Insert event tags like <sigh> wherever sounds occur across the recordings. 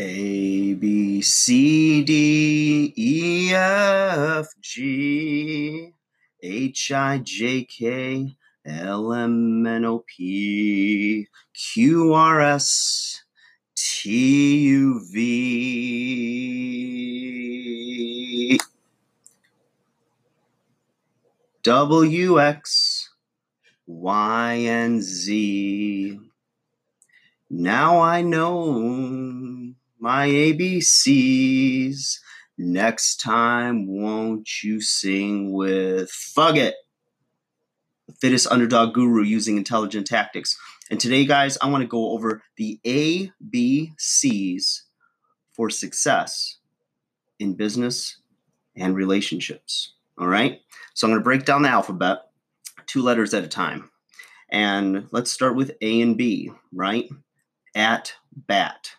A B C D E F G H I J K L M N O P Q R S T U V W X Y and Z. Now I know my ABCs. Next time, won't you sing with Fug It? The fittest underdog guru using intelligent tactics. And today, guys, I want to go over the ABCs for success in business and relationships. All right. So I'm going to break down the alphabet two letters at a time. And let's start with A and B, right? At bat.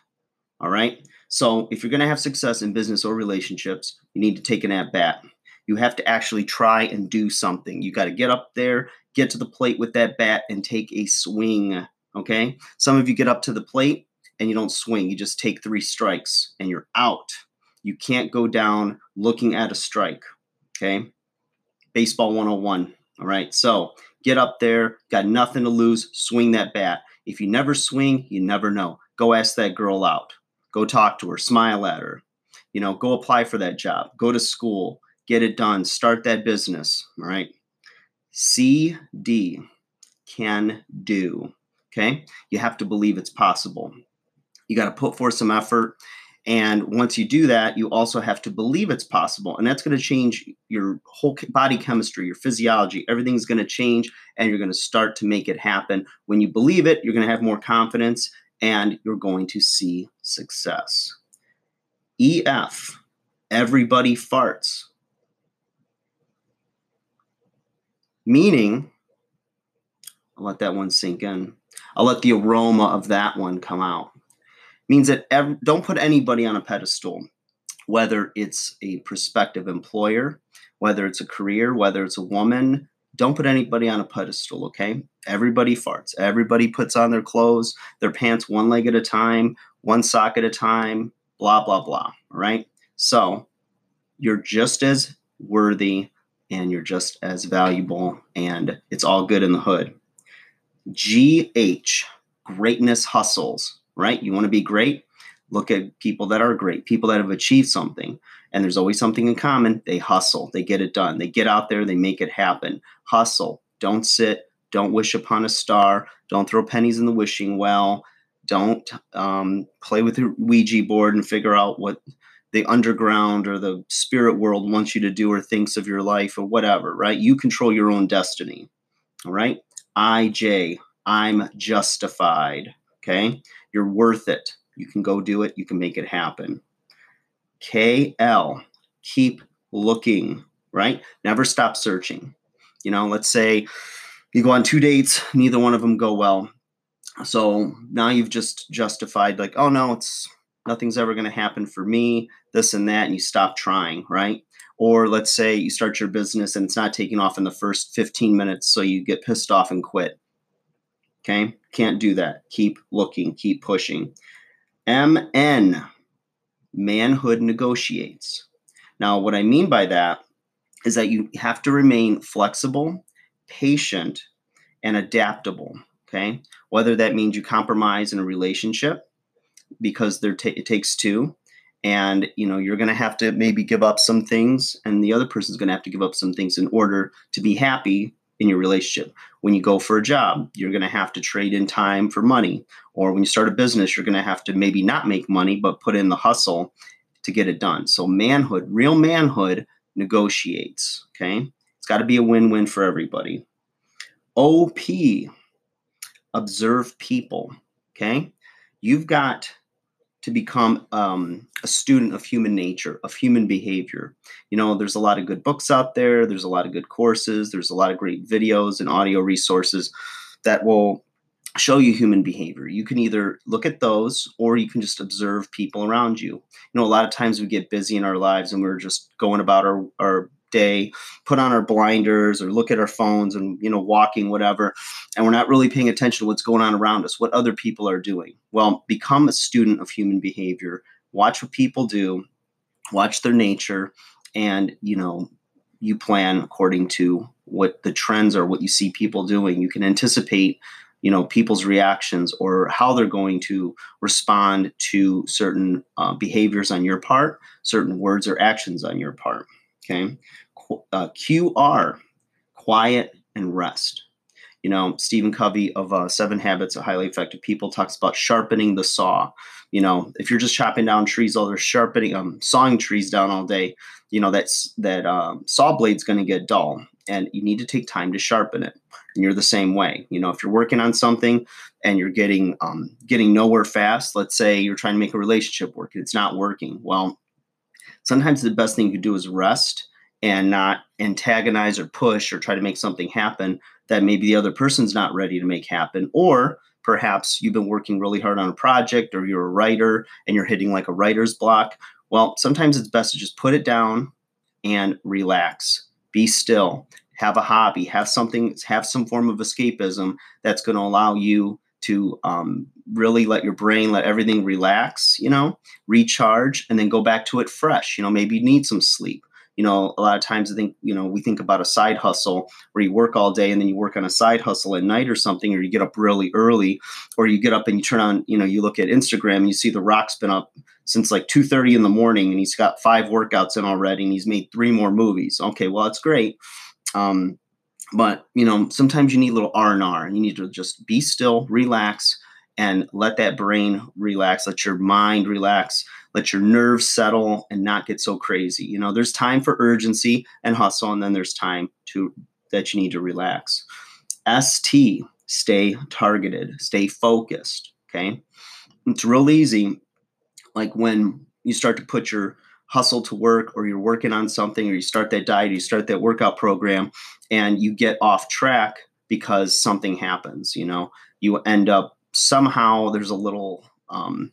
All right. So if you're going to have success in business or relationships, you need to take an at bat. You have to actually try and do something. You got to get up there, get to the plate with that bat, and take a swing. Okay. Some of you get up to the plate and you don't swing. You just take three strikes and you're out. You can't go down looking at a strike. Okay. Baseball 101. All right. So get up there, got nothing to lose, swing that bat. If you never swing, you never know. Go ask that girl out. Go talk to her, smile at her. You know, go apply for that job, go to school, get it done, start that business. All right. C, D, can do. Okay. You have to believe it's possible. You got to put forth some effort. And once you do that, you also have to believe it's possible. And that's going to change your whole body chemistry, your physiology. Everything's going to change and you're going to start to make it happen. When you believe it, you're going to have more confidence and you're going to see success. EF, everybody farts. Meaning, I'll let that one sink in. I'll let the aroma of that one come out. Means that don't put anybody on a pedestal, whether it's a prospective employer, whether it's a career, whether it's a woman, don't put anybody on a pedestal, okay? Everybody farts. Everybody puts on their clothes, their pants one leg at a time, one sock at a time, blah, blah, blah. Right. So you're just as worthy and you're just as valuable, and it's all good in the hood. GH, greatness hustles, right? You want to be great? Look at people that are great, people that have achieved something and there's always something in common. They hustle, they get it done, they get out there, they make it happen. Hustle, don't sit, don't wish upon a star, don't throw pennies in the wishing well, don't um, play with your Ouija board and figure out what the underground or the spirit world wants you to do or thinks of your life or whatever, right? You control your own destiny. All right. IJ, I'm justified. Okay. You're worth it. You can go do it. You can make it happen. KL, keep looking, right? Never stop searching. You know, let's say you go on two dates, neither one of them go well. So now you've just justified, like, oh no, it's nothing's ever going to happen for me, this and that, and you stop trying, right? Or let's say you start your business and it's not taking off in the first 15 minutes, so you get pissed off and quit. Okay, can't do that. Keep looking, keep pushing. MN, manhood negotiates. Now, what I mean by that is that you have to remain flexible, patient, and adaptable. Okay, whether that means you compromise in a relationship because there t- it takes two, and you know you're going to have to maybe give up some things, and the other person's going to have to give up some things in order to be happy in your relationship. When you go for a job, you're going to have to trade in time for money. Or when you start a business, you're going to have to maybe not make money, but put in the hustle to get it done. So, manhood, real manhood negotiates. Okay. It's got to be a win win for everybody. OP, observe people. Okay. You've got to become um, a student of human nature, of human behavior. You know, there's a lot of good books out there, there's a lot of good courses, there's a lot of great videos and audio resources that will show you human behavior. You can either look at those or you can just observe people around you. You know, a lot of times we get busy in our lives and we're just going about our, our day, put on our blinders or look at our phones and, you know, walking, whatever, and we're not really paying attention to what's going on around us, what other people are doing. Well, become a student of human behavior. Watch what people do, watch their nature, and, you know, you plan according to what the trends are, what you see people doing. You can anticipate you know people's reactions or how they're going to respond to certain uh, behaviors on your part certain words or actions on your part okay? Uh, qr quiet and rest. You know stephen covey of uh, seven habits of highly effective people talks about sharpening the saw. You know if you're just chopping down trees all they're sharpening um sawing trees down all day you know that's that um, saw blade's going to get dull and you need to take time to sharpen it. And you're the same way. You know if you're working on something and you're getting um, getting nowhere fast let's say you're trying to make a relationship work and it's not working well sometimes the best thing you can do is rest and not antagonize or push or try to make something happen that maybe the other person's not ready to make happen. Or perhaps you've been working really hard on a project or you're a writer and you're hitting like a writer's block. Well sometimes it's best to just put it down and relax. Be still. Have a hobby. Have something have some form of escapism that's going to allow you to um, really let your brain let everything relax you know recharge and then go back to it fresh. You know maybe you need some sleep. You know a lot of times i think you know we think about a side hustle where you work all day and then you work on a side hustle at night or something or you get up really early or you get up and you turn on you know you look at instagram and you see the rock's been up since like 2.30 in the morning and he's got five workouts in already and he's made three more movies. Okay well that's great. Um, but you know sometimes you need a little r&r and you need to just be still relax and let that brain relax let your mind relax let your nerves settle and not get so crazy. You know there's time for urgency and hustle and then there's time to that you need to relax. St stay targeted stay focused okay? It's real easy like when you start to put your hustle to work or you're working on something or you start that diet, you start that workout program and you get off track because something happens, you know, you end up somehow there's a little um,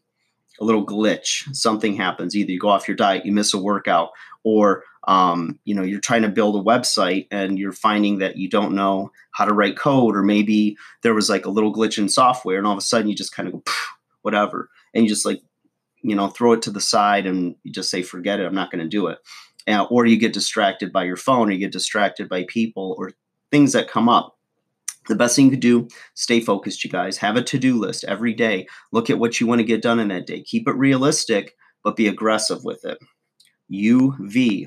a little glitch. Something happens. Either you go off your diet you miss a workout or um, you know you're trying to build a website and you're finding that you don't know how to write code or maybe there was like a little glitch in software and all of a sudden you just kind of go whatever and you just like you know throw it to the side and you just say forget it i'm not going to do it uh, or you get distracted by your phone or you get distracted by people or things that come up. The best thing you could do stay focused you guys. Have a to-do list every day. Look at what you want to get done in that day. Keep it realistic but be aggressive with it. Uv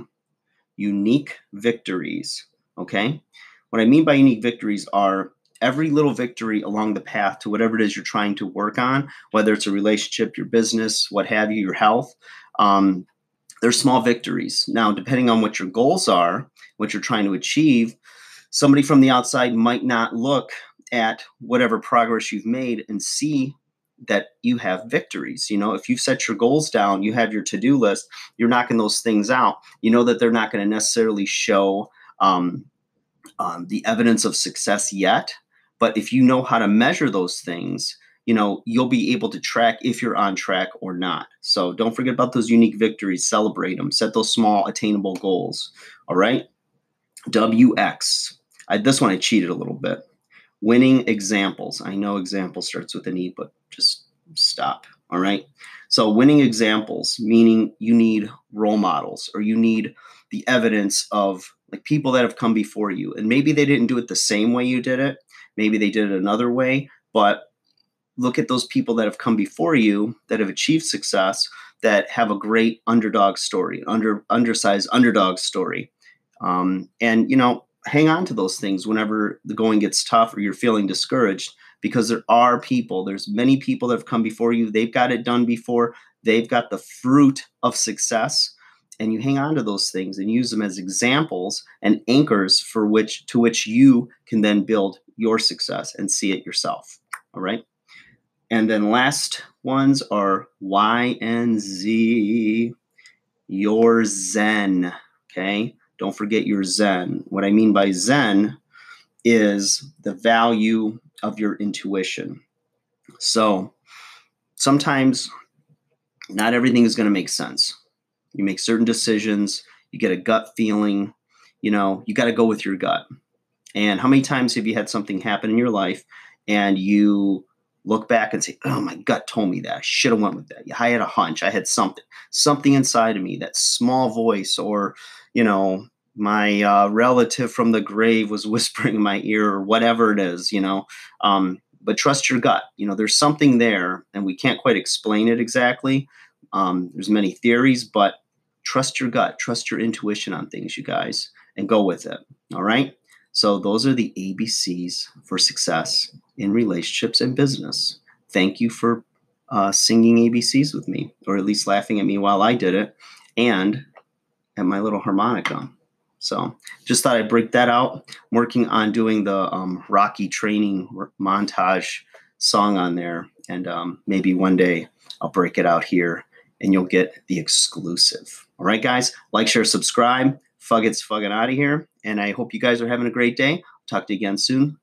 unique victories okay? What i mean by unique victories are every little victory along the path to whatever it is you're trying to work on, whether it's a relationship, your business, what have you, your health. Um, there's small victories. Now, depending on what your goals are, what you're trying to achieve, somebody from the outside might not look at whatever progress you've made and see that you have victories. You know, if you've set your goals down, you have your to do list, you're knocking those things out. You know that they're not going to necessarily show um, um, the evidence of success yet, but if you know how to measure those things, you know, you'll be able to track if you're on track or not. So don't forget about those unique victories, celebrate them, set those small attainable goals. All right. WX. I, this one I cheated a little bit. Winning examples. I know example starts with an E, but just stop. All right. So winning examples, meaning you need role models or you need the evidence of like people that have come before you. And maybe they didn't do it the same way you did it, Maybe they did it another way, but look at those people that have come before you that have achieved success that have a great underdog story, under undersized underdog story. Um, and you know, hang on to those things whenever the going gets tough or you're feeling discouraged because there are people there's many people that have come before you they've got it done before they've got the fruit of success and you hang on to those things and use them as examples and anchors for which to which you can then build your success and see it yourself all right and then last ones are y and z your zen okay? Don't forget your zen. What i mean by zen is the value of your intuition. So sometimes not everything is going to make sense. You make certain decisions, you get a gut feeling, you know, you got to go with your gut. And how many times have you had something happen in your life and you look back and say, "Oh, my gut told me that. I should have went with that." I had a hunch. I had something, something inside of me, that small voice, or you know, my uh, relative from the grave was <laughs> whispering in my ear, or whatever it is. You know, um, but trust your gut. You know, there's something there, and we can't quite explain it exactly. Um, there's many theories, but trust your gut, trust your intuition on things, you guys, and go with it. All right. So those are the ABCs for success in relationships and business. Thank you for uh, singing ABCs with me, or at least laughing at me while I did it, and at my little harmonica. So just thought I'd break that out. I'm working on doing the um, Rocky training montage song on there, and um, maybe one day I'll break it out here and you'll get the exclusive. All right, guys, like, share, subscribe. Fuggets fucking out of here. And I hope you guys are having a great day. Talk to you again soon.